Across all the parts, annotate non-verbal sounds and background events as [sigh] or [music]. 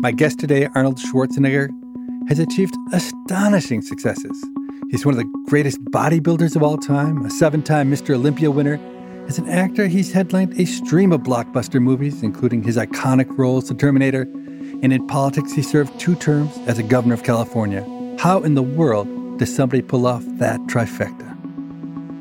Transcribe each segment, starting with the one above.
My guest today, Arnold Schwarzenegger, has achieved astonishing successes. He's one of the greatest bodybuilders of all time, a seven time Mr. Olympia winner. As an actor, he's headlined a stream of blockbuster movies, including his iconic roles, The Terminator, and in politics, he served two terms as a governor of California. How in the world does somebody pull off that trifecta?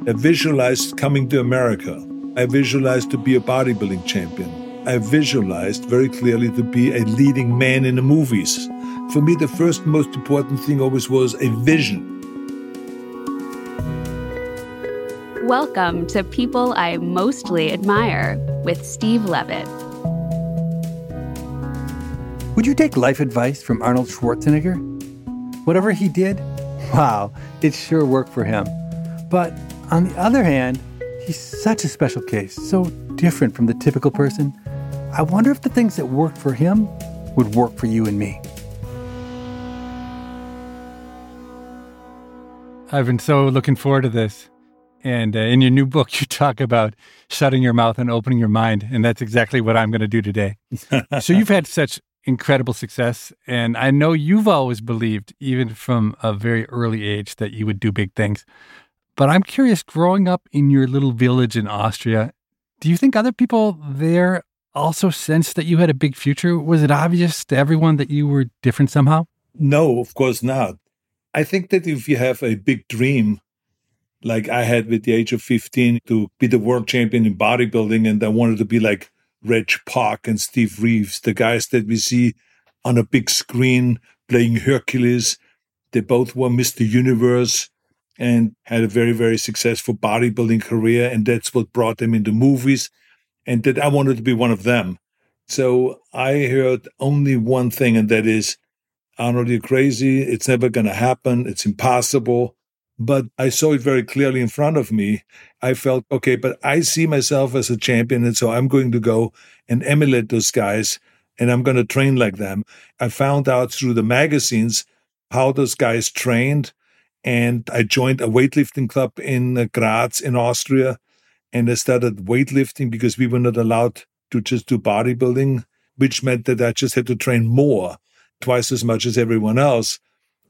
I visualized coming to America. I visualized to be a bodybuilding champion. I visualized very clearly to be a leading man in the movies. For me, the first most important thing always was a vision. Welcome to People I Mostly Admire with Steve Levitt. Would you take life advice from Arnold Schwarzenegger? Whatever he did, wow, it sure worked for him. But on the other hand, he's such a special case, so different from the typical person. I wonder if the things that worked for him would work for you and me. I've been so looking forward to this. And uh, in your new book, [laughs] you talk about shutting your mouth and opening your mind. And that's exactly what I'm going to do today. [laughs] so you've had such incredible success. And I know you've always believed, even from a very early age, that you would do big things. But I'm curious, growing up in your little village in Austria, do you think other people there also sense that you had a big future? Was it obvious to everyone that you were different somehow? No, of course not. I think that if you have a big dream, like I had with the age of 15 to be the world champion in bodybuilding, and I wanted to be like Reg Park and Steve Reeves, the guys that we see on a big screen playing Hercules. They both were Mr. Universe and had a very, very successful bodybuilding career. And that's what brought them into movies. And that I wanted to be one of them. So I heard only one thing, and that is, Arnold, you're crazy. It's never going to happen. It's impossible. But I saw it very clearly in front of me. I felt, okay, but I see myself as a champion. And so I'm going to go and emulate those guys and I'm going to train like them. I found out through the magazines how those guys trained. And I joined a weightlifting club in Graz in Austria. And I started weightlifting because we were not allowed to just do bodybuilding, which meant that I just had to train more, twice as much as everyone else.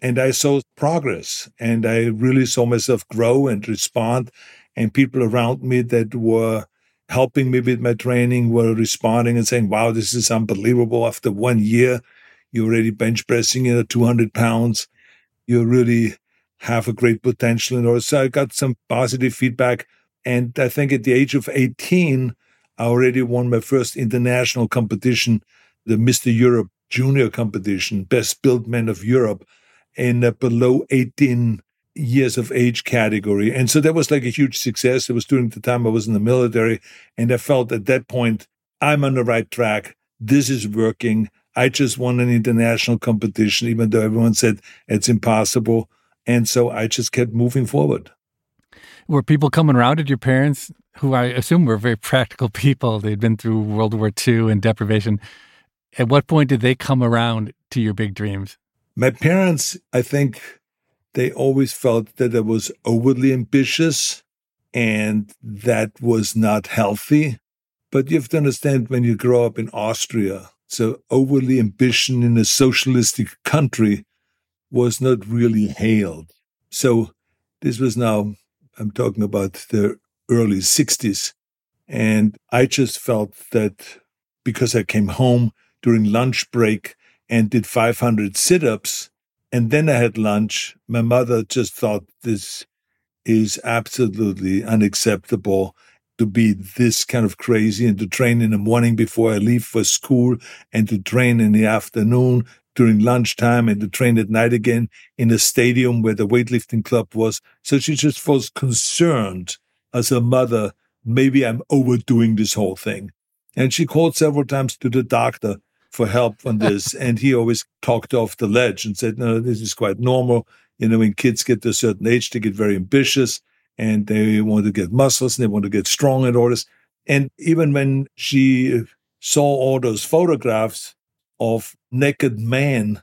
And I saw progress and I really saw myself grow and respond. And people around me that were helping me with my training were responding and saying, wow, this is unbelievable. After one year, you're already bench pressing at 200 pounds. You really have a great potential. And also I got some positive feedback. And I think at the age of 18, I already won my first international competition, the Mr. Europe Junior competition, Best Built Man of Europe in a below 18 years of age category. And so that was like a huge success. It was during the time I was in the military. And I felt at that point, I'm on the right track. This is working. I just won an international competition, even though everyone said it's impossible. And so I just kept moving forward. Were people coming around at your parents, who I assume were very [laughs] practical people? They'd been through World War II and deprivation. At what point did they come around to your big dreams? My parents, I think they always felt that I was overly ambitious and that was not healthy. But you have to understand when you grow up in Austria, so overly ambition in a socialistic country was not really hailed. So this was now, I'm talking about the early 60s. And I just felt that because I came home during lunch break and did 500 sit ups, and then I had lunch, my mother just thought this is absolutely unacceptable to be this kind of crazy and to train in the morning before I leave for school and to train in the afternoon during lunchtime and to train at night again in the stadium where the weightlifting club was. So she just was concerned as a mother, maybe I'm overdoing this whole thing. And she called several times to the doctor for help on [laughs] this. and he always talked off the ledge and said, no, this is quite normal. You know, when kids get to a certain age, they get very ambitious and they want to get muscles and they want to get strong and all this. And even when she saw all those photographs of naked men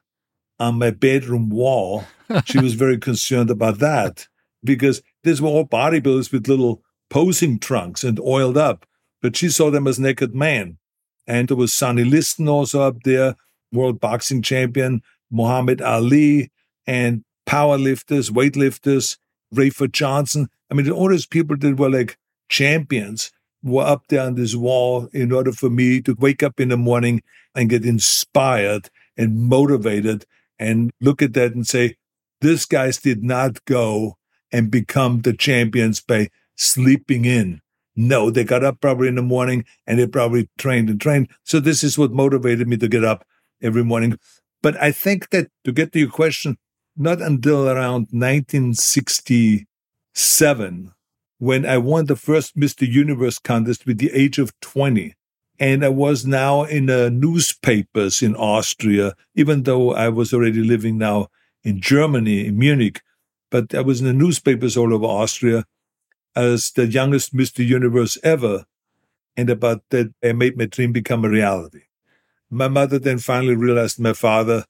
on my bedroom wall, she was very concerned about that because these were all bodybuilders with little posing trunks and oiled up. But she saw them as naked men. And there was Sonny Liston also up there, world boxing champion, Muhammad Ali, and powerlifters, weightlifters, Rafer Johnson. I mean, all these people that were like champions were up there on this wall in order for me to wake up in the morning and get inspired and motivated and look at that and say, this guys did not go and become the champions by sleeping in. No, they got up probably in the morning and they probably trained and trained. So this is what motivated me to get up every morning. But I think that to get to your question, not until around 1967, when I won the first Mr. Universe contest with the age of 20. And I was now in the newspapers in Austria, even though I was already living now in Germany, in Munich. But I was in the newspapers all over Austria as the youngest Mr. Universe ever. And about that, I made my dream become a reality. My mother then finally realized my father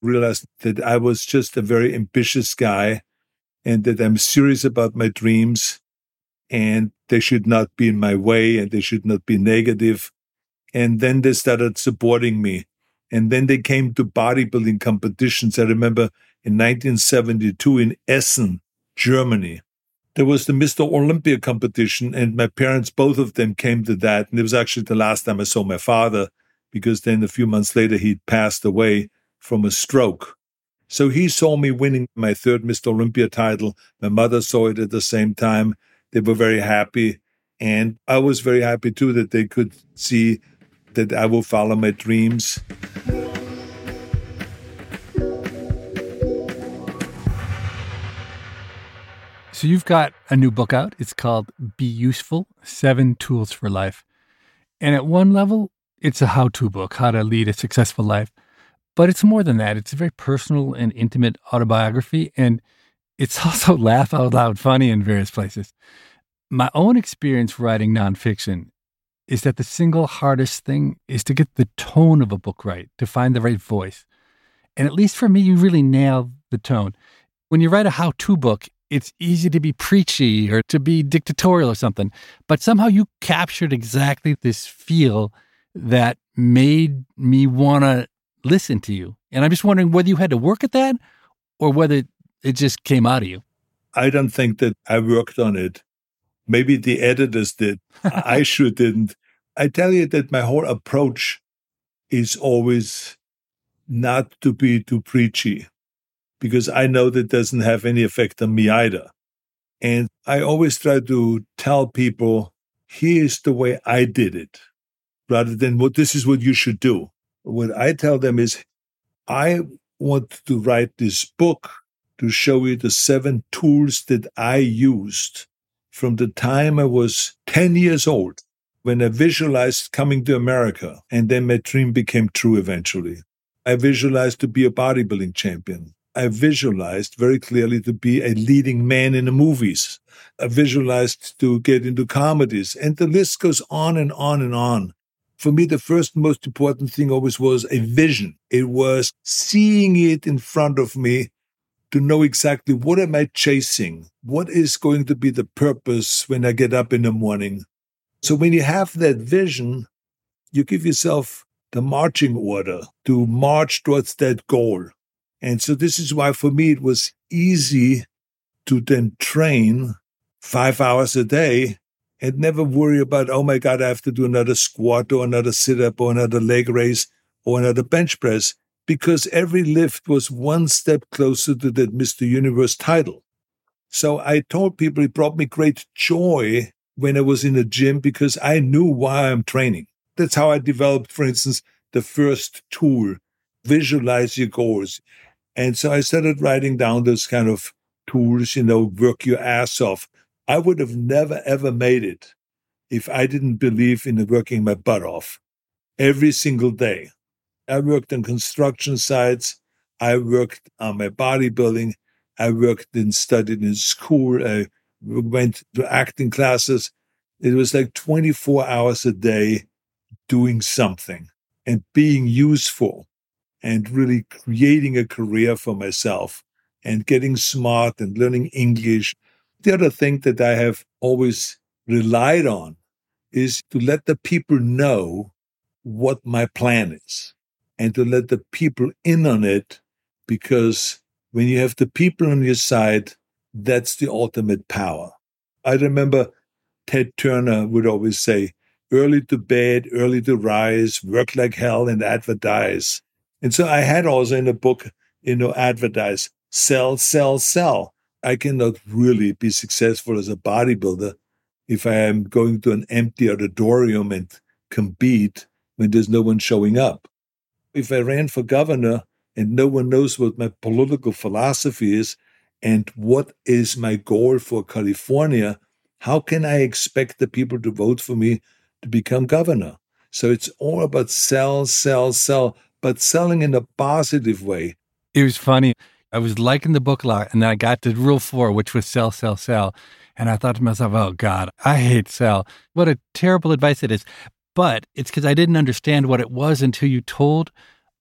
realized that I was just a very ambitious guy and that I'm serious about my dreams and they should not be in my way and they should not be negative. And then they started supporting me. And then they came to bodybuilding competitions. I remember in 1972 in Essen, Germany there was the Mr. Olympia competition, and my parents, both of them, came to that. And it was actually the last time I saw my father, because then a few months later he'd passed away from a stroke. So he saw me winning my third Mr. Olympia title. My mother saw it at the same time. They were very happy. And I was very happy too that they could see that I will follow my dreams. So you've got a new book out. It's called Be Useful Seven Tools for Life. And at one level, it's a how to book, how to lead a successful life. But it's more than that. It's a very personal and intimate autobiography. And it's [laughs] also laugh out loud funny in various places. My own experience writing nonfiction is that the single hardest thing is to get the tone of a book right, to find the right voice. And at least for me, you really nail the tone. When you write a how to book, it's easy to be preachy or to be dictatorial or something. But somehow you captured exactly this feel that made me want to listen to you. And I'm just wondering whether you had to work at that or whether it just came out of you. I don't think that I worked on it. Maybe the editors did. I [laughs] sure didn't. I tell you that my whole approach is always not to be too preachy because I know that doesn't have any effect on me either. And I always try to tell people, here's the way I did it, rather than what this is what you should do. What I tell them is, I want to write this book to show you the seven tools that I used from the time I was 10 years old when I visualized coming to America. And then my dream became true eventually. I visualized to be a bodybuilding champion. I visualized very clearly to be a leading man in the movies. I visualized to get into comedies. And the list goes on and on and on. For me, the first most important thing always was a vision. It was seeing it in front of me to know exactly what am I chasing? What is going to be the purpose when I get up in the morning? So when you have that vision, you give yourself the marching order to march towards that goal. And so this is why for me it was easy to then train five hours a day and never worry about, oh my God, I have to do another squat or another sit up or another leg raise or another bench press because every lift was one step closer to that Mr. Universe title. So I told people it brought me great joy when I was in the gym because I knew why I'm training. That's how I developed, for instance, the first tool, visualize your goals. And so I started writing down those kind of tools, you know, work your ass off. I would have never, ever made it if I didn't believe in working my butt off every single day. I worked on construction sites. I worked on my bodybuilding. I worked and studied in school. I went to acting classes. It was like 24 hours a day doing something and being useful and really creating a career for myself and getting smart and learning English. The other thing that I have always relied on is to let the people know what my plan is and to let the people in on it because when you have the people on your side, that's the ultimate power. I remember Ted Turner would always say, early to bed, early to rise, work like hell and advertise. And so I had also in the book, you know, advertise, sell, sell, sell. I cannot really be successful as a bodybuilder if I am going to an empty auditorium and compete when there's no one showing up. If I ran for governor and no one knows what my political philosophy is and what is my goal for California, how can I expect the people to vote for me to become governor? So it's all about sell, sell, sell but selling in a positive way. It was funny. I was liking the book a lot, and then I got to rule four, which was sell, sell, sell. And I thought to myself, oh God, I hate sell. What a terrible advice it is. But it's because I didn't understand what it was until you told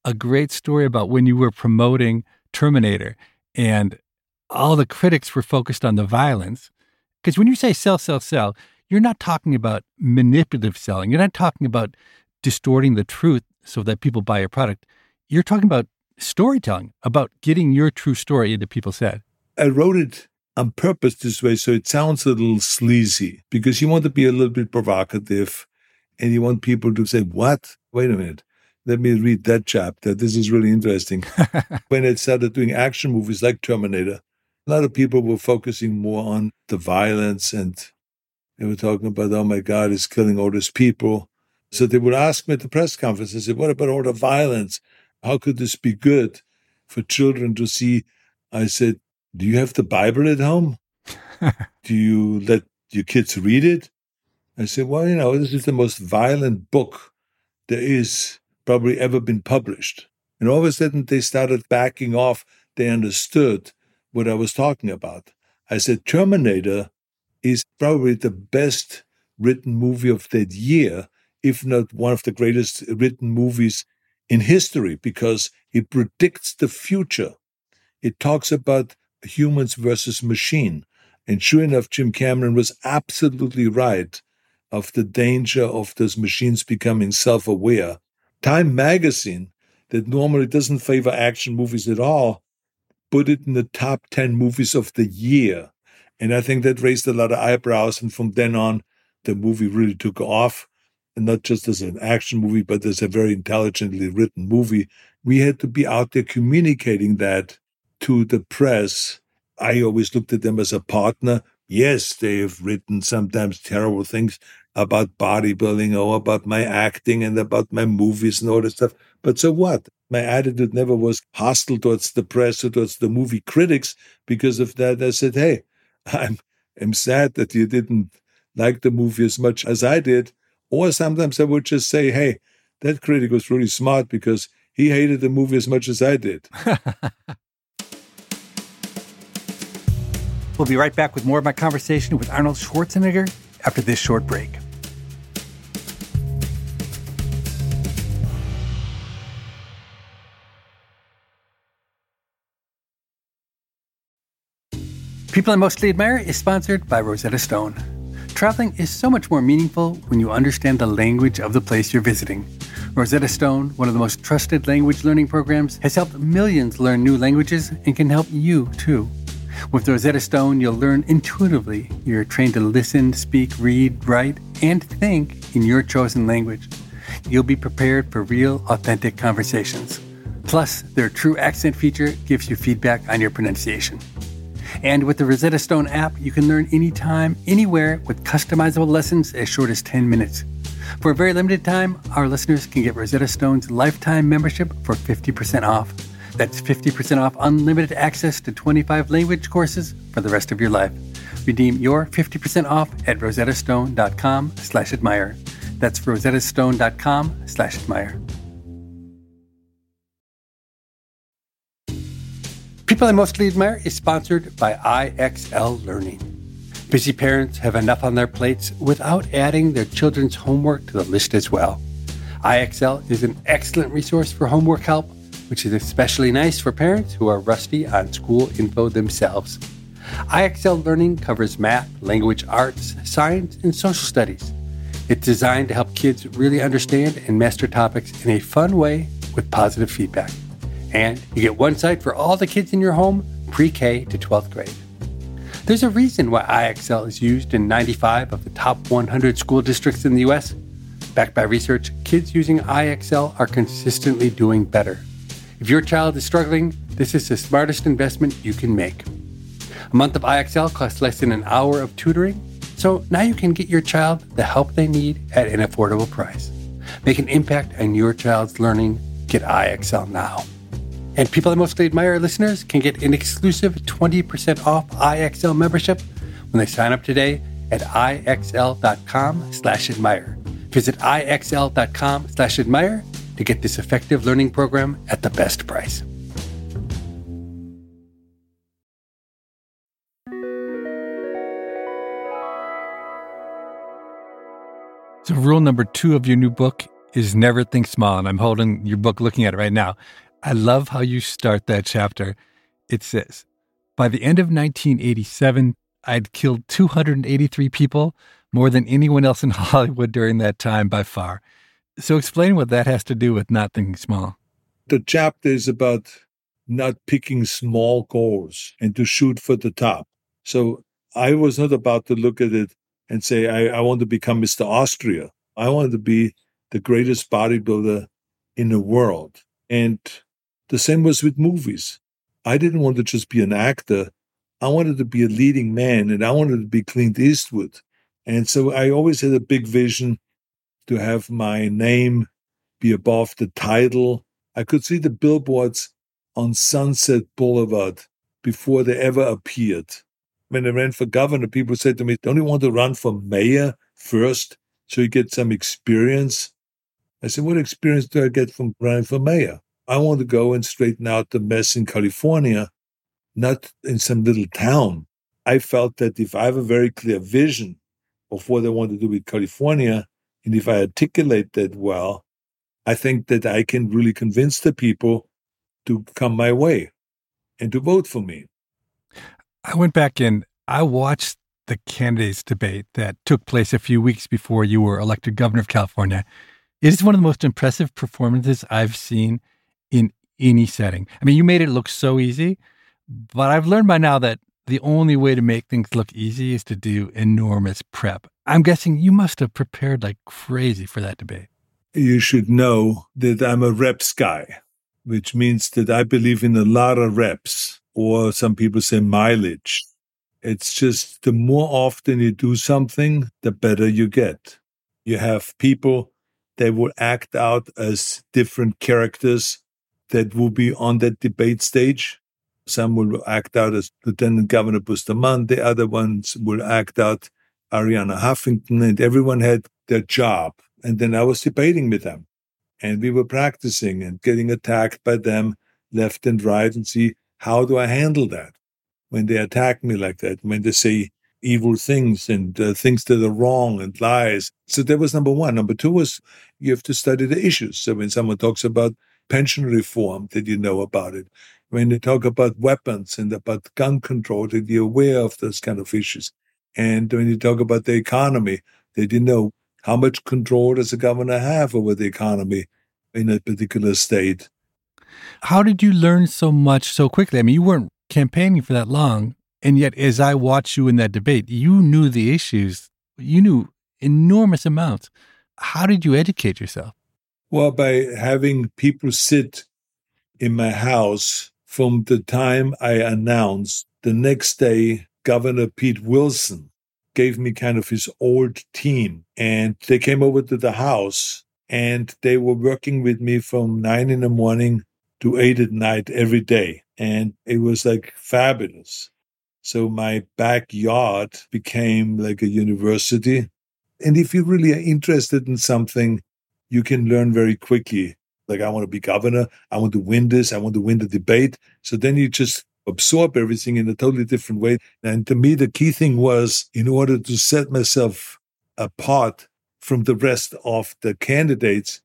a great story about when you were promoting Terminator and all the critics were focused on the violence. Because when you say sell, sell, sell, you're not talking about manipulative selling. You're not talking about distorting the truth so that people buy your product. You're talking about storytelling, about getting your true story into people's head. I wrote it on purpose this way so it sounds a little sleazy because you want to be a little bit provocative and you want people to say, What? Wait a minute. Let me read that chapter. This is really interesting. [laughs] when I started doing action movies like Terminator, a lot of people were focusing more on the violence and they were talking about, oh my God, he's killing all these people. So they would ask me at the press conference, they said, What about all the violence? How could this be good for children to see? I said, Do you have the Bible at home? [laughs] Do you let your kids read it? I said, Well, you know, this is the most violent book there is probably ever been published. And all of a sudden they started backing off. They understood what I was talking about. I said, Terminator is probably the best written movie of that year if not one of the greatest written movies in history, because it predicts the future. It talks about humans versus machine. And sure enough, Jim Cameron was absolutely right of the danger of those machines becoming self aware. Time magazine, that normally doesn't favor action movies at all, put it in the top 10 movies of the year. And I think that raised a lot of eyebrows. And from then on, the movie really took off and not just as an action movie, but as a very intelligently written movie. We had to be out there communicating that to the press. I always looked at them as a partner. Yes, they have written sometimes terrible things about bodybuilding or about my acting and about my movies and all that stuff. But so what? My attitude never was hostile towards the press or towards the movie critics. Because of that, I said, hey, [laughs] I'm, I'm sad that you didn't like the movie as much as I did. Or sometimes I would just say, hey, that critic was really smart because he hated the movie as much as I did. [laughs] we'll be right back with more of my conversation with Arnold Schwarzenegger after this short break. People I Mostly Admire is sponsored by Rosetta Stone. Traveling is so much more meaningful when you understand the language of the place you're visiting. Rosetta Stone, one of the most trusted language learning programs, has helped millions learn new languages and can help you too. With Rosetta Stone, you'll learn intuitively. You're trained to listen, speak, read, write, and think in your chosen language. You'll be prepared for real, authentic conversations. Plus, their true accent feature gives you feedback on your pronunciation. And with the Rosetta Stone app, you can learn anytime, anywhere with customizable lessons as short as 10 minutes. For a very limited time, our listeners can get Rosetta Stone's lifetime membership for 50% off. That's 50% off unlimited access to 25 language courses for the rest of your life. Redeem your 50% off at rosettastone.com slash admire. That's rosettastone.com slash admire. People I Mostly Admire is sponsored by IXL Learning. Busy parents have enough on their plates without adding their children's homework to the list as well. IXL is an excellent resource for homework help, which is especially nice for parents who are rusty on school info themselves. IXL Learning covers math, language arts, science, and social studies. It's designed to help kids really understand and master topics in a fun way with positive feedback. And you get one site for all the kids in your home, pre K to 12th grade. There's a reason why IXL is used in 95 of the top 100 school districts in the US. Backed by research, kids using IXL are consistently doing better. If your child is struggling, this is the smartest investment you can make. A month of IXL costs less than an hour of tutoring, so now you can get your child the help they need at an affordable price. Make an impact on your child's learning. Get IXL now. And people I mostly admire listeners can get an exclusive 20% off IXL membership when they sign up today at ixl.com slash admire. Visit ixl.com slash admire to get this effective learning program at the best price. So, rule number two of your new book is never think small. And I'm holding your book, looking at it right now. I love how you start that chapter. It says, By the end of 1987, I'd killed 283 people, more than anyone else in [laughs] Hollywood during that time by far. So explain what that has to do with not thinking small. The chapter is about not picking small goals and to shoot for the top. So I was not about to look at it and say, I, I want to become Mr. Austria. I wanted to be the greatest bodybuilder in the world. And the same was with movies. I didn't want to just be an actor. I wanted to be a leading man and I wanted to be Clint Eastwood. And so I always had a big vision to have my name be above the title. I could see the billboards on Sunset Boulevard before they ever appeared. When I ran for governor, people said to me, Don't you want to run for mayor first so you get some experience? I said, What experience do I get from running for mayor? I want to go and straighten out the mess in California, not in some little town. I felt that if I have a very clear vision of what I want to do with California, and if I articulate that well, I think that I can really convince the people to come my way and to vote for me. I went back and I watched the candidates debate that took place a few weeks before you were elected governor of California. It is one of the most impressive performances I've seen in any setting. I mean, you made it look so easy, but I've learned by now that the only way to make things look easy is to do enormous prep. I'm guessing you must have prepared like crazy for that debate. You should know that I'm a reps guy, which means that I believe in a lot of reps, or some people say mileage. It's just the more often you do something, the better you get. You have people that will act out as different characters that will be on that debate stage. Some will act out as Lieutenant Governor Bustamante, the other ones will act out Arianna Huffington, and everyone had their job. And then I was debating with them. And we were practicing and getting attacked by them left and right and see how do I handle that when they attack me like that, when they say evil things and uh, things that are wrong and lies. So that was number one. Number two was you have to study the issues. So when someone talks about pension reform, did you know about it? When they talk about weapons and about gun control, you aware of those kind of issues? And when you talk about the economy, they did you know how much control does the governor have over the economy in a particular state? How did you learn so much so quickly? I mean, you weren't campaigning for that long. And yet, as I watched you in that debate, you knew the issues, you knew enormous amounts. How did you educate yourself? Well, by having people sit in my house from the time I announced the next day, Governor Pete Wilson gave me kind of his old team and they came over to the house and they were working with me from nine in the morning to eight at night every day. And it was like fabulous. So my backyard became like a university. And if you really are interested in something, you can learn very quickly. Like, I want to be governor. I want to win this. I want to win the debate. So then you just absorb everything in a totally different way. And to me, the key thing was in order to set myself apart from the rest of the candidates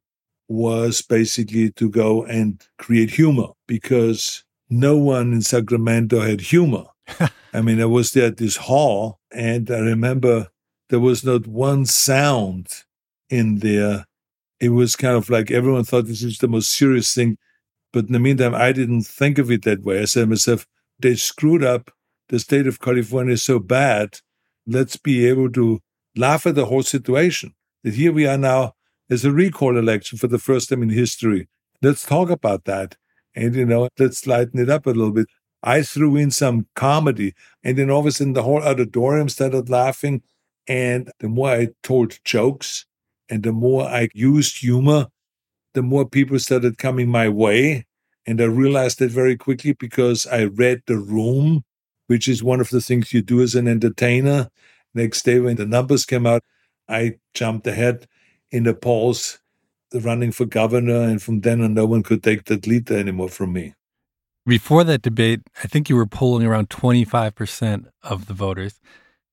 was basically to go and create humor because no one in Sacramento had humor. [laughs] I mean, I was there at this hall and I remember there was not one sound in there. It was kind of like everyone thought this is the most serious thing. But in the meantime, I didn't think of it that way. I said to myself, they screwed up the state of California is so bad. Let's be able to laugh at the whole situation. That here we are now as a recall election for the first time in history. Let's talk about that. And, you know, let's lighten it up a little bit. I threw in some comedy, and then all of a sudden the whole auditorium started laughing. And the more I told jokes and the more I used humor, the more people started coming my way. And I realized that very quickly because I read the room, which is one of the things you do as an entertainer. Next day, when the numbers came out, I jumped ahead in the polls, running for governor. And from then on, no one could take that lead anymore from me. Before that debate, I think you were polling around 25% of the voters.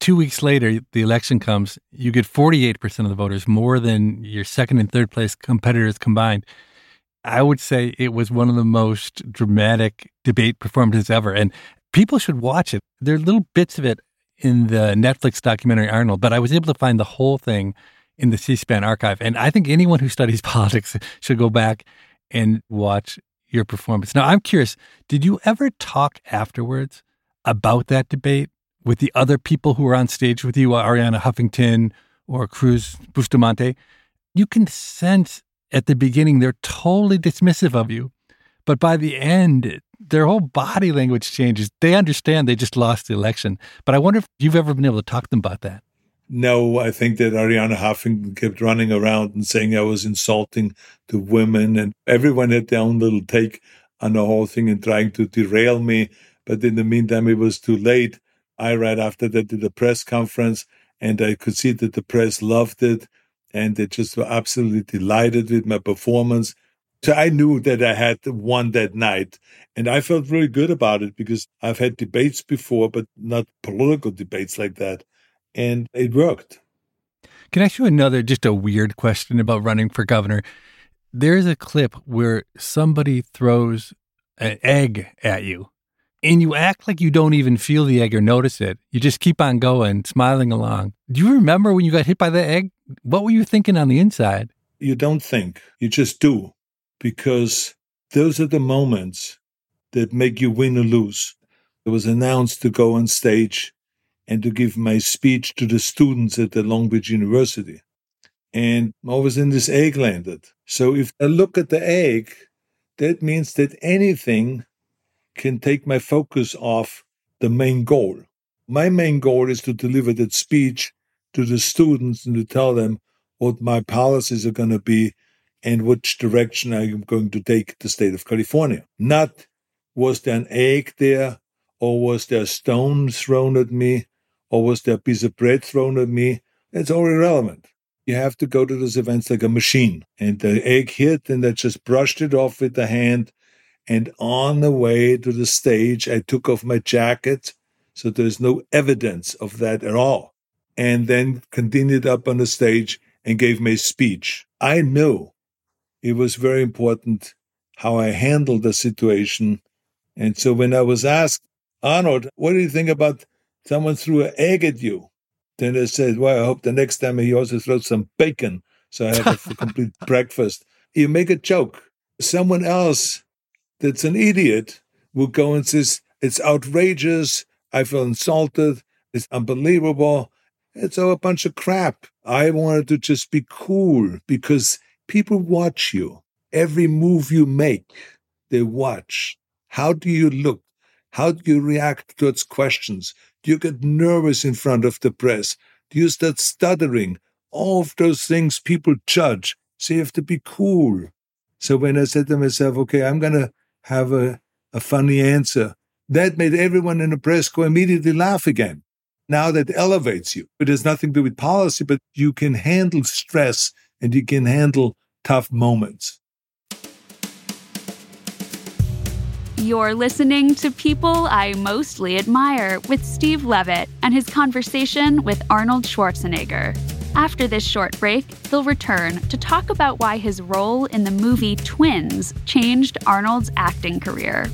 Two weeks later, the election comes, you get 48% of the voters, more than your second and third place competitors combined. I would say it was one of the most dramatic debate performances ever. And people should watch it. There are little bits of it in the Netflix documentary Arnold, but I was able to find the whole thing in the C SPAN archive. And I think anyone who studies [laughs] politics should go back and watch your performance. Now, I'm curious, did you ever talk afterwards about that debate with the other people who were on stage with you, uh, Arianna Huffington or Cruz Bustamante? You can sense at the beginning they're totally dismissive of you. But by the end, their whole body language changes. They understand they just lost the election. But I wonder if you've ever been able to talk to them about that. No, I think that Arianna Huffington kept running around and saying I was insulting to women, and everyone had their own little take on the whole thing and trying to derail me. But in the meantime, it was too late. I, right after that, did a press conference, and I could see that the press loved it, and they just were absolutely delighted with my performance. So I knew that I had won that night. And I felt really good about it because I've had debates before, but not political debates like that and it worked. Can I ask you another, just a weird question about running for governor? There's a clip where somebody throws an egg at you, and you act like you don't even feel the egg or notice it. You just keep on going, smiling along. Do you remember when you got hit by the egg? What were you thinking on the inside? You don't think, you just do, because those are the moments that make you win or lose. It was announced to go on stage and to give my speech to the students at the Long Beach University. And I was in this egg landed. So if I look at the egg, that means that anything can take my focus off the main goal. My main goal is to deliver that speech to the students and to tell them what my policies are going to be and which direction I'm going to take the state of California. Not was there an egg there or was there a stone thrown at me or was there a piece of bread thrown at me? It's all irrelevant. You have to go to those events like a machine. And the egg hit, and I just brushed it off with the hand. And on the way to the stage, I took off my jacket. So there's no evidence of that at all. And then continued up on the stage and gave my speech. I knew it was very important how I handled the situation. And so when I was asked, Arnold, what do you think about someone threw an egg at you. Then I said, Well, I hope the next time he also throws some bacon. So I have a [laughs] complete breakfast. You make a joke. Someone else that's an idiot will go and says, It's outrageous. I feel insulted. It's unbelievable. It's all a bunch of crap. I wanted to just be cool because people watch you. Every move you make, they watch. How do you look? How do you react towards questions? Do you get nervous in front of the press? Do you start stuttering? All of those things people judge. So you have to be cool. So when I said to myself, okay, I'm going to have a, a funny answer, that made everyone in the press go immediately laugh again. Now that elevates you. It has nothing to do with policy, but you can handle stress and you can handle tough moments. You're listening to People I Mostly Admire with Steve Levitt and his conversation with Arnold Schwarzenegger. After this short break, he'll return to talk about why his role in the movie Twins changed Arnold's acting career.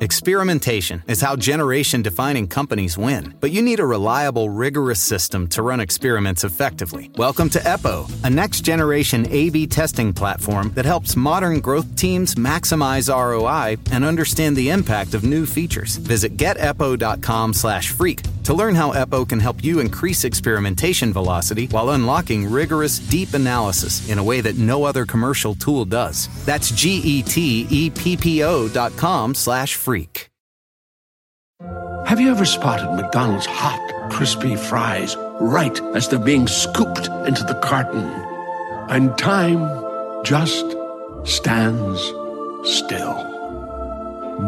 Experimentation is how generation defining companies win, but you need a reliable, rigorous system to run experiments effectively. Welcome to Eppo, a next generation A B testing platform that helps modern growth teams maximize ROI and understand the impact of new features. Visit geteppo.com slash freak to learn how Eppo can help you increase experimentation velocity while unlocking rigorous, deep analysis in a way that no other commercial tool does. That's G E T E P P O dot com slash freak. Have you ever spotted McDonald's hot, crispy fries right as they're being scooped into the carton? And time just stands still.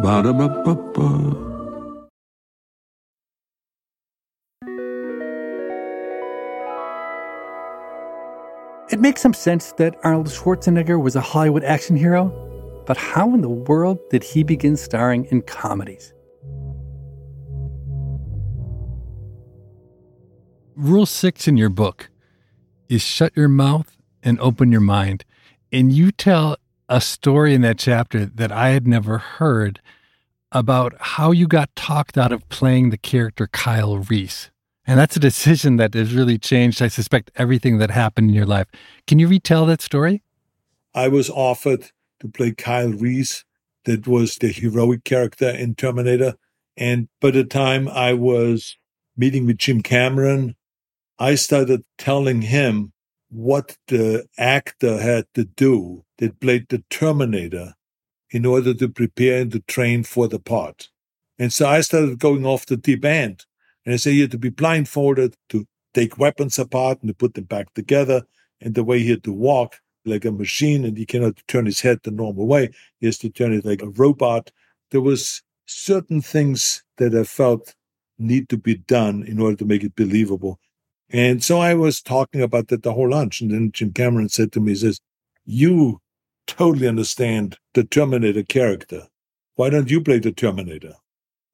Ba-da-ba-ba-ba. It makes some sense that Arnold Schwarzenegger was a Hollywood action hero, but how in the world did he begin starring in comedies? Rule six in your book is shut your mouth and open your mind. And you tell a story in that chapter that I had never heard about how you got talked out of playing the character Kyle Reese. And that's a decision that has really changed, I suspect, everything that happened in your life. Can you retell that story? I was offered to play Kyle Reese, that was the heroic character in Terminator. And by the time I was meeting with Jim Cameron, I started telling him what the actor had to do that played the Terminator in order to prepare and to train for the part. And so I started going off the deep end. And I say you had to be blindfolded to take weapons apart and to put them back together. And the way he had to walk like a machine and he cannot turn his head the normal way. He has to turn it like a robot. There was certain things that I felt need to be done in order to make it believable. And so I was talking about that the whole lunch. And then Jim Cameron said to me, he says, you totally understand the Terminator character. Why don't you play the Terminator?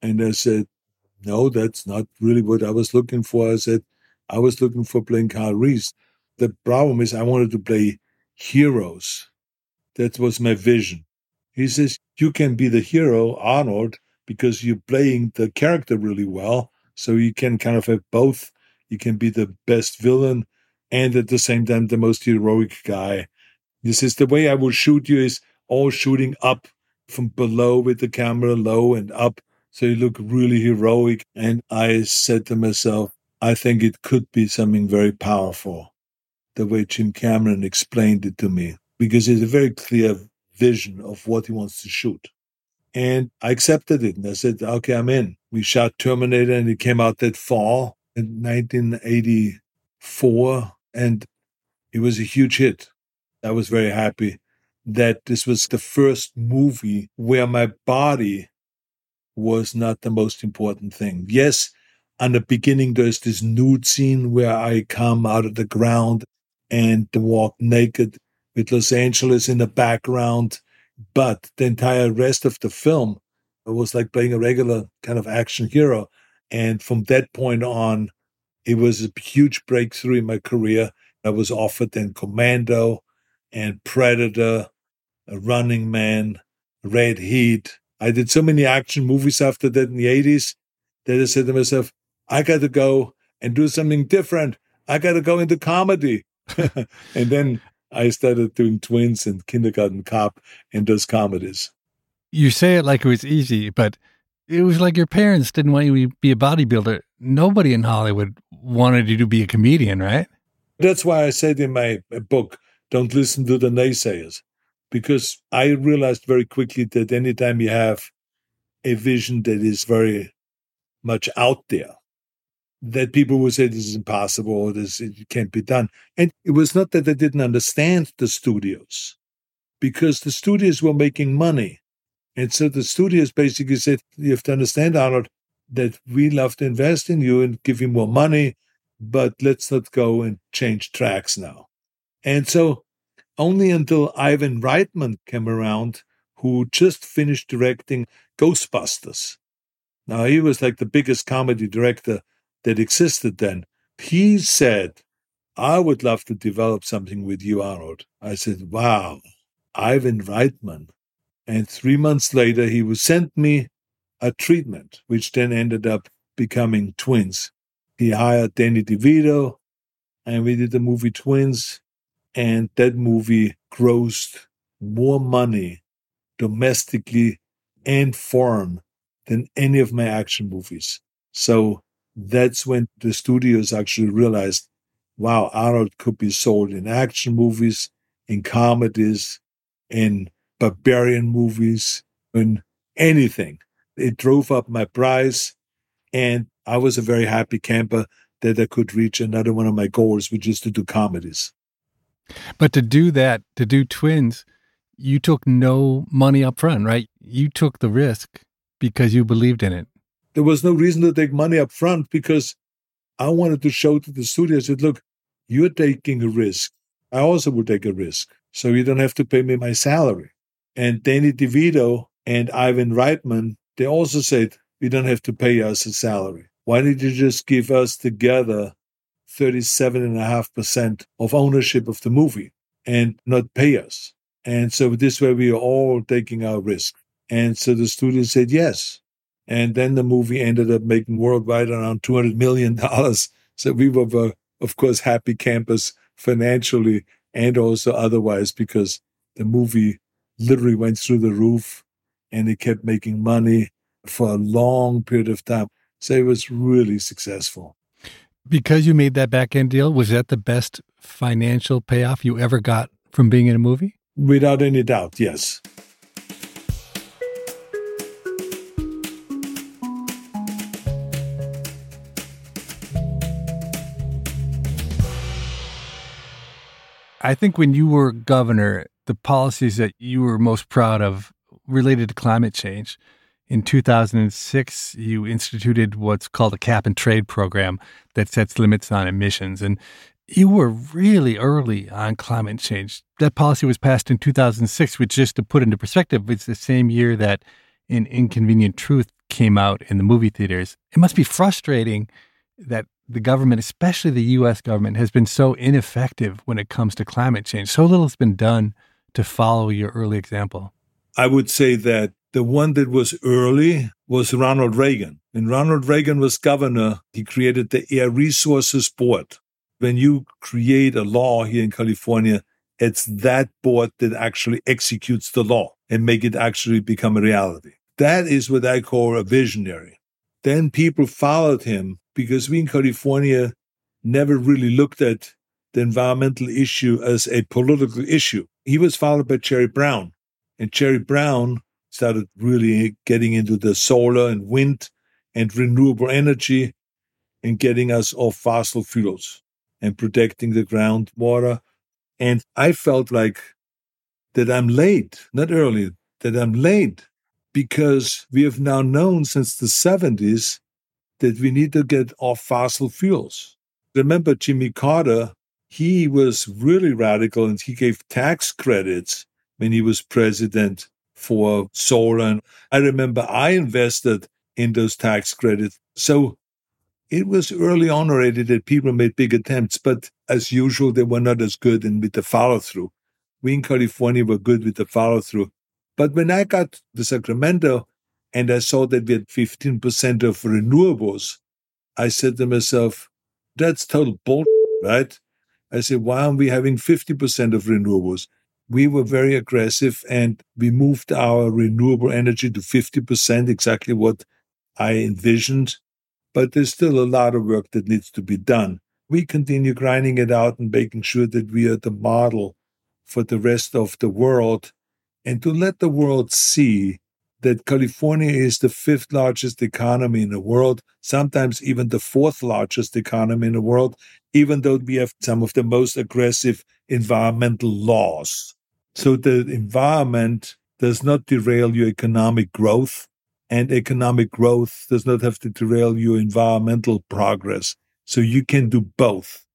And I said, no, that's not really what I was looking for. I said, I was looking for playing Kyle Reese. The problem is I wanted to play heroes. That was my vision. He says, you can be the hero, Arnold, because you're playing the character really well. So you can kind of have both. You can be the best villain and at the same time the most heroic guy. This is the way I will shoot you is all shooting up from below with the camera low and up. So you look really heroic. And I said to myself, I think it could be something very powerful, the way Jim Cameron explained it to me, because it's a very clear vision of what he wants to shoot. And I accepted it. And I said, okay, I'm in. We shot Terminator and it came out that fall in 1984. And it was a huge hit. I was very happy that this was the first movie where my body was not the most important thing. Yes, on the beginning, there's this nude scene where I come out of the ground and walk naked with Los Angeles in the background. But the entire rest of the film was like playing a regular kind of action hero. And from that point on, it was a huge breakthrough in my career. I was offered then Commando and Predator, Running Man, Red Heat. I did so many action movies after that in the 80s that I said to myself, I got to go and do something different. I got to go into comedy. [laughs] and then I started doing twins and kindergarten cop and those comedies. You say it like it was easy, but it was like your parents didn't want you to be a bodybuilder. Nobody in Hollywood wanted you to be a comedian, right? That's why I said in my book, don't listen to the naysayers, because I realized very quickly that anytime you have a vision that is very much out there, that people would say this is impossible or this it can't be done. And it was not that they didn't understand the studios, because the studios were making money. And so the studios basically said, you have to understand, Arnold, that we love to invest in you and give you more money, but let's not go and change tracks now. And so only until Ivan Reitman came around, who just finished directing Ghostbusters. Now, he was like the biggest comedy director that existed then. He said, I would love to develop something with you, Arnold. I said, Wow, Ivan Reitman. And three months later, he was sent me a treatment, which then ended up becoming Twins. He hired Danny DeVito, and we did the movie Twins. And that movie grossed more money domestically and foreign than any of my action movies. So that's when the studios actually realized, wow, Arnold could be sold in action movies, in comedies, in barbarian movies, in anything. It drove up my price. And I was a very happy camper that I could reach another one of my goals, which is to do comedies. But to do that, to do twins, you took no money up front, right? You took the risk because you believed in it. There was no reason to take money up front because I wanted to show to the studio, I said, look, you're taking a risk. I also would take a risk. So you don't have to pay me my salary. And Danny DeVito and Ivan Reitman, they also said, you don't have to pay us a salary. Why don't you just give us together 37.5% of ownership of the movie and not pay us? And so this way we are all taking our risk. And so the studio said yes. And then the movie ended up making worldwide around $200 million. [laughs] So we were, uh, of course, happy campers financially and also otherwise because the movie literally went through the roof and it kept making money for a long period of time. So it was really successful. Because you made that back end deal, was that the best financial payoff you ever got from being in a movie? Without any doubt, yes. I think when you were governor, the policies that you were most proud of related to climate change. In 2006, you instituted what's called a cap and trade program that sets limits on emissions. And you were really early on climate change. That policy was passed in 2006, which, just to put into perspective, it's the same year that An Inconvenient Truth came out in the movie theaters. It must be frustrating that the government, especially the US government, has been so ineffective when it comes to climate change. So little has been done to follow your early example. I would say that the one that was early was Ronald Reagan. When Ronald Reagan was governor, he created the Air Resources Board. When you create a law here in California, it's that board that actually executes the law and make it actually become a reality. That is what I call a visionary. Then people followed him because we in California never really looked at the environmental issue as a political issue. He was followed by Jerry Brown. And Jerry Brown started really getting into the solar and wind and renewable energy and getting us off fossil fuels and protecting the groundwater. And I felt like that I'm late, not early, that I'm late because we have now known since the 70s that we need to get off fossil fuels. Remember, Jimmy Carter, he was really radical and he gave tax credits when he was president for solar. And I remember I invested in those tax credits. So it was early on already that people made big attempts, but as usual, they were not as good in with the follow through. We in California were good with the follow through. But when I got to Sacramento, and I saw that we had 15% of renewables, I said to myself, that's total bull, right? I said, why aren't we having 50% of renewables? We were very aggressive and we moved our renewable energy to 50%, exactly what I envisioned. But there's still a lot of work that needs to be done. We continue grinding it out and making sure that we are the model for the rest of the world and to let the world see that California is the fifth largest economy in the world, sometimes even the fourth largest economy in the world, even though we have some of the most aggressive environmental laws. So the environment does not derail your economic growth, and economic growth does not have to derail your environmental progress. So you can do both.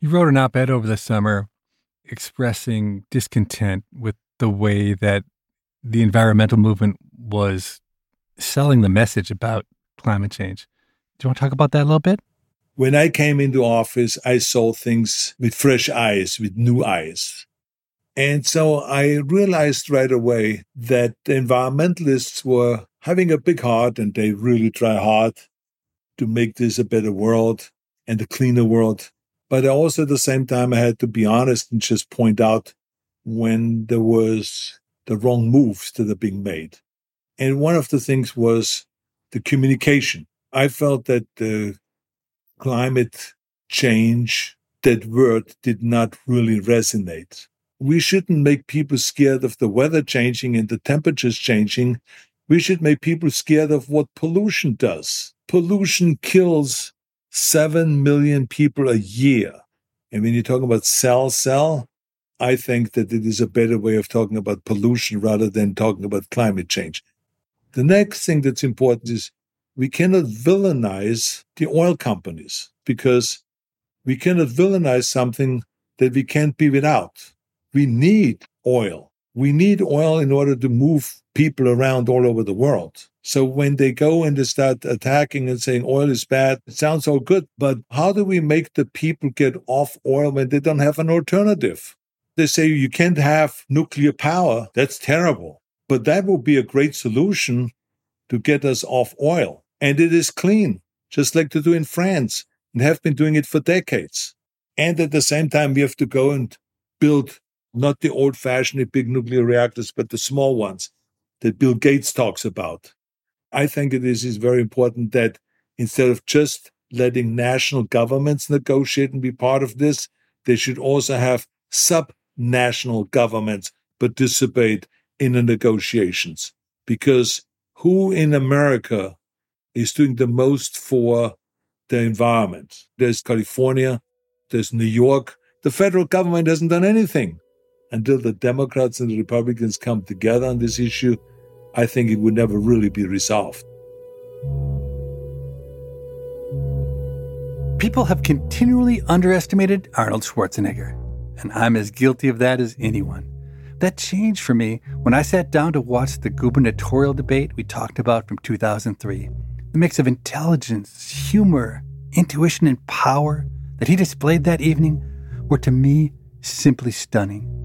You wrote an op ed over the summer expressing discontent with the way that the environmental movement was selling the message about climate change. Do you want to talk about that a little bit? When I came into office, I saw things with fresh eyes, with new eyes. And so I realized right away that the environmentalists were having a big heart and they really try hard to make this a better world and a cleaner world. But also at the same time, I had to be honest and just point out when there was the wrong moves that are being made. And one of the things was the communication. I felt that the climate change, that word did not really resonate. We shouldn't make people scared of the weather changing and the temperatures changing. We should make people scared of what pollution does. Pollution kills 7 million people a year. And when you talk about cell cell, I think that it is a better way of talking about pollution rather than talking about climate change. The next thing that's important is we cannot villainize the oil companies because we cannot villainize something that we can't be without. We need oil. We need oil in order to move people around all over the world. So when they go and they start attacking and saying oil is bad, it sounds all good. But how do we make the people get off oil when they don't have an alternative? They say you can't have nuclear power. That's terrible. But that would be a great solution to get us off oil. And it is clean, just like to do in France and have been doing it for decades. And at the same time, we have to go and build not the old fashioned big nuclear reactors, but the small ones that Bill Gates talks about. I think it is, is very important that instead of just letting national governments negotiate and be part of this, they should also have sub national governments participate in the negotiations because who in America is doing the most for the environment? There's California, there's New York. The federal government hasn't done anything. Until the Democrats and the Republicans come together on this issue, I think it would never really be resolved. People have continually underestimated Arnold Schwarzenegger, and I'm as guilty of that as anyone. That changed for me when I sat down to watch the gubernatorial debate we talked about from 2003. The mix of intelligence, humor, intuition, and power that he displayed that evening were to me simply stunning.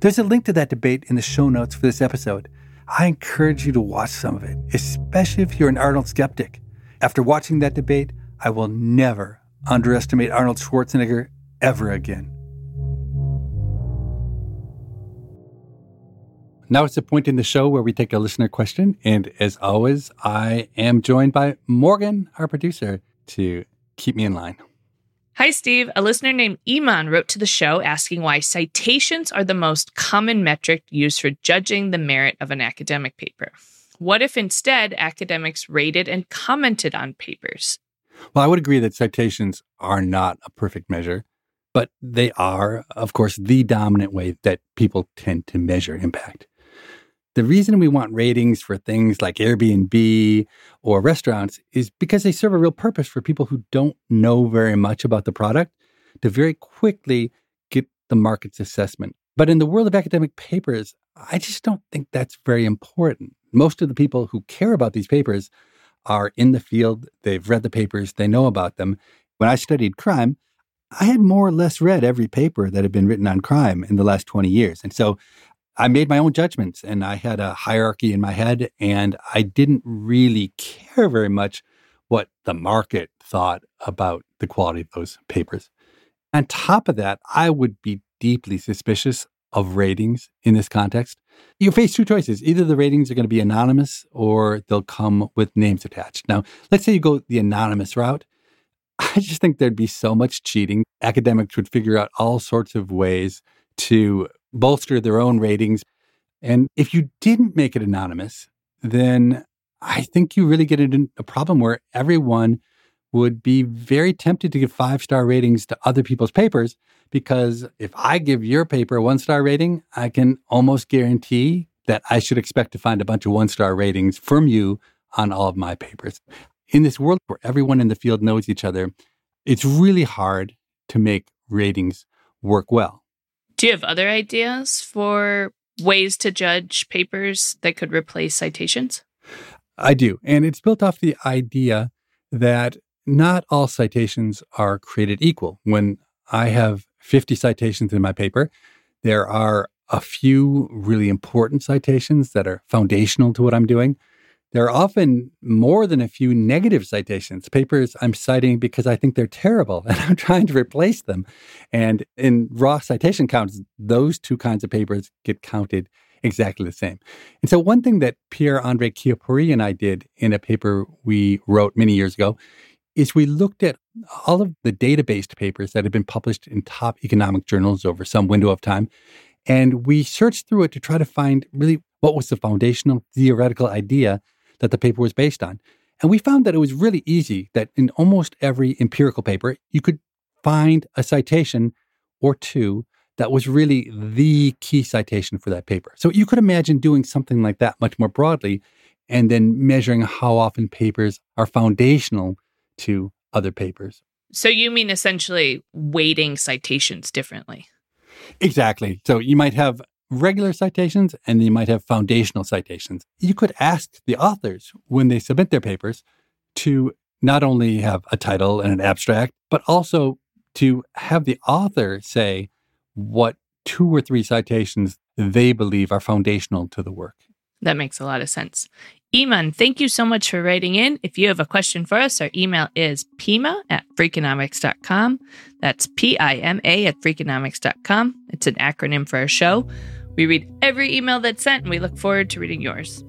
There's a link to that debate in the show notes for this episode. I encourage you to watch some of it, especially if you're an Arnold skeptic. After watching that debate, I will never underestimate Arnold Schwarzenegger ever again. Now it's a point in the show where we take a listener question. And as always, I am joined by Morgan, our producer, to keep me in line. Hi, Steve. A listener named Iman wrote to the show asking why citations are the most common metric used for judging the merit of an academic paper. What if instead academics rated and commented on papers? Well, I would agree that citations are not a perfect measure, but they are, of course, the dominant way that people tend to measure impact. The reason we want ratings for things like Airbnb or restaurants is because they serve a real purpose for people who don't know very much about the product to very quickly get the market's assessment. But in the world of academic papers, I just don't think that's very important. Most of the people who care about these papers are in the field, they've read the papers, they know about them. When I studied crime, I had more or less read every paper that had been written on crime in the last 20 years. And so I made my own judgments and I had a hierarchy in my head and I didn't really care very much what the market thought about the quality of those papers. On top of that, I would be deeply suspicious of ratings in this context. You face two choices. Either the ratings are going to be anonymous or they'll come with names attached. Now, let's say you go the anonymous route. I just think there'd be so much cheating. Academics would figure out all sorts of ways to bolster their own ratings. And if you didn't make it anonymous, then I think you really get into a problem where everyone would be very tempted to give five star ratings to other people's papers because if I give your paper a one star rating, I can almost guarantee that I should expect to find a bunch of one star ratings from you on all of my papers. In this world where everyone in the field knows each other, it's really hard to make ratings work well. Do you have other ideas for ways to judge papers that could replace citations? I do. And it's built off the idea that not all citations are created equal. When I have 50 citations in my paper, there are a few really important citations that are foundational to what I'm doing. There are often more than a few negative citations, papers I'm citing because I think they're terrible [laughs] and I'm trying to replace them. And in raw citation counts, those two kinds of papers get counted exactly the same. And so, one thing that Pierre Andre Chiappori and I did in a paper we wrote many years ago is we looked at all of the data-based papers that had been published in top economic journals over some window of time. And we searched through it to try to find really what was the foundational theoretical idea that the paper was based on. And we found that it was really easy that in almost every empirical paper, you could find a citation or two that was really the key citation for that paper. So you could imagine doing something like that much more broadly and then measuring how often papers are foundational to other papers. So you mean essentially weighting citations differently? Exactly. So you might have regular citations and you might have foundational citations. You could ask the authors when they submit their papers to not only have a title and an abstract, but also to have the author say what two or three citations they believe are foundational to the work. That makes a lot of sense. Iman, thank you so much for writing in. If you have a question for us, our email is pima at freakonomics.com. That's P I M A at freakonomics.com. It's an acronym for our show. We read every email that's sent and we look forward to reading yours.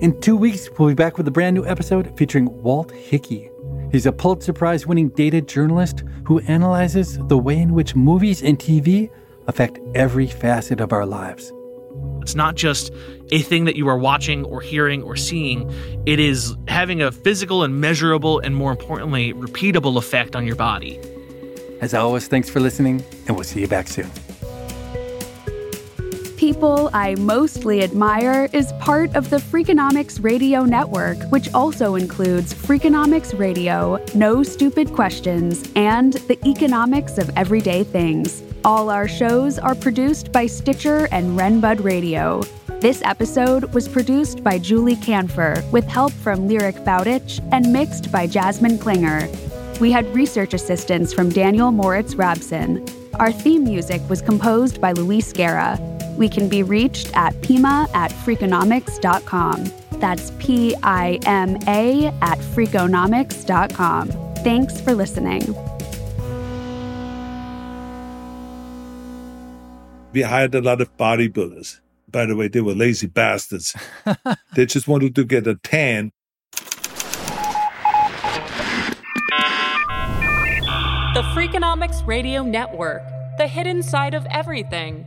In two weeks, we'll be back with a brand new episode featuring Walt Hickey. He's a Pulitzer Prize winning data journalist who analyzes the way in which movies and TV affect every facet of our lives. It's not just a thing that you are watching or hearing or seeing, it is having a physical and measurable and more importantly, repeatable effect on your body. As always, thanks for listening, and we'll see you back soon. People I Mostly Admire is part of the Freakonomics Radio Network, which also includes Freakonomics Radio, No Stupid Questions, and The Economics of Everyday Things. All our shows are produced by Stitcher and Renbud Radio. This episode was produced by Julie Kanfer with help from Lyric Bowditch and mixed by Jasmine Klinger. We had research assistance from Daniel Moritz Rabson. Our theme music was composed by Luis Guerra. We can be reached at pima at freakonomics.com. That's P I M A at freakonomics.com. Thanks for listening. We hired a lot of bodybuilders. By the way, they were lazy bastards. [laughs] they just wanted to get a tan. The Freakonomics Radio Network, the hidden side of everything.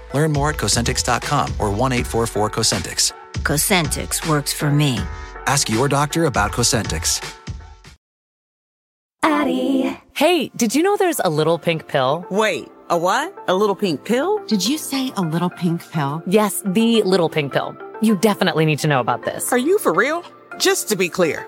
Learn more at Cosentyx.com or 1 844 Cosentyx. Cosentyx works for me. Ask your doctor about Cosentyx. Addie. Hey, did you know there's a little pink pill? Wait, a what? A little pink pill? Did you say a little pink pill? Yes, the little pink pill. You definitely need to know about this. Are you for real? Just to be clear,